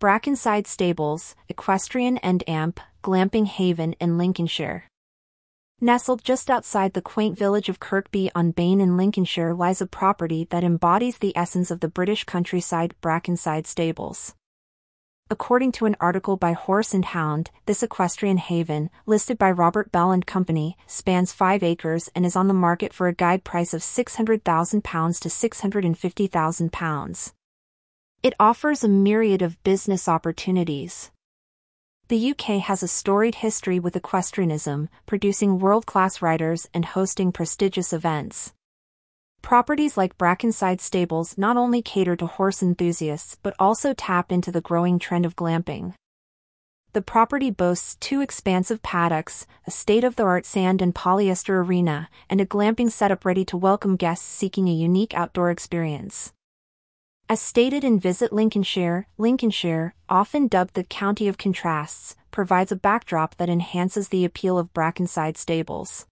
Brackenside Stables, Equestrian and Amp, Glamping Haven in Lincolnshire. Nestled just outside the quaint village of Kirkby on Bain in Lincolnshire lies a property that embodies the essence of the British countryside Brackenside Stables. According to an article by Horse and Hound, this equestrian haven, listed by Robert Bell and Company, spans 5 acres and is on the market for a guide price of £600,000 to £650,000. It offers a myriad of business opportunities. The UK has a storied history with equestrianism, producing world-class riders and hosting prestigious events. Properties like Brackenside Stables not only cater to horse enthusiasts but also tap into the growing trend of glamping. The property boasts two expansive paddocks, a state-of-the-art sand and polyester arena, and a glamping setup ready to welcome guests seeking a unique outdoor experience. As stated in Visit Lincolnshire, Lincolnshire, often dubbed the County of Contrasts, provides a backdrop that enhances the appeal of Brackenside Stables.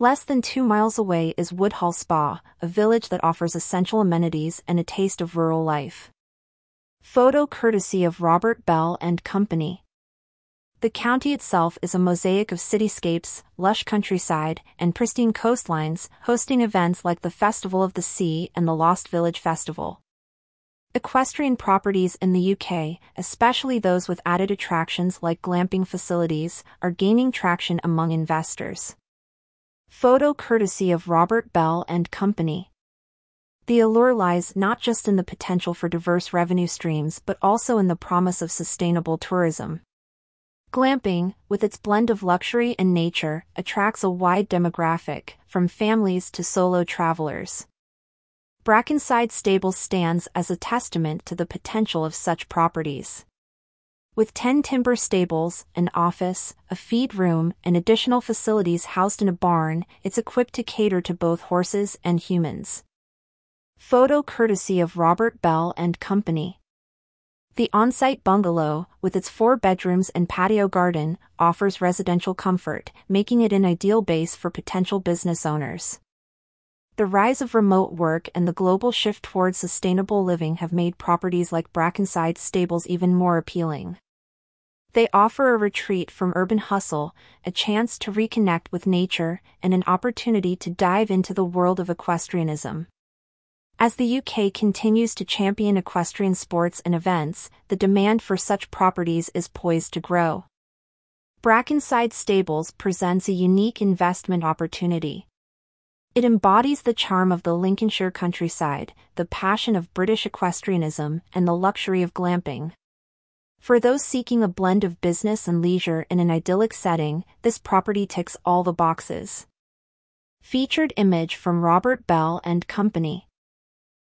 Less than two miles away is Woodhall Spa, a village that offers essential amenities and a taste of rural life. Photo courtesy of Robert Bell and Company. The county itself is a mosaic of cityscapes, lush countryside, and pristine coastlines, hosting events like the Festival of the Sea and the Lost Village Festival. Equestrian properties in the UK, especially those with added attractions like glamping facilities, are gaining traction among investors. Photo courtesy of Robert Bell and Company. The allure lies not just in the potential for diverse revenue streams but also in the promise of sustainable tourism. Glamping, with its blend of luxury and nature, attracts a wide demographic, from families to solo travelers. Brackenside Stables stands as a testament to the potential of such properties. With 10 timber stables, an office, a feed room, and additional facilities housed in a barn, it's equipped to cater to both horses and humans. Photo courtesy of Robert Bell and Company. The on-site bungalow, with its four bedrooms and patio garden, offers residential comfort, making it an ideal base for potential business owners. The rise of remote work and the global shift towards sustainable living have made properties like Brackenside Stables even more appealing. They offer a retreat from urban hustle, a chance to reconnect with nature, and an opportunity to dive into the world of equestrianism. As the UK continues to champion equestrian sports and events, the demand for such properties is poised to grow. Brackenside Stables presents a unique investment opportunity. It embodies the charm of the Lincolnshire countryside, the passion of British equestrianism, and the luxury of glamping. For those seeking a blend of business and leisure in an idyllic setting, this property ticks all the boxes. Featured image from Robert Bell and Company.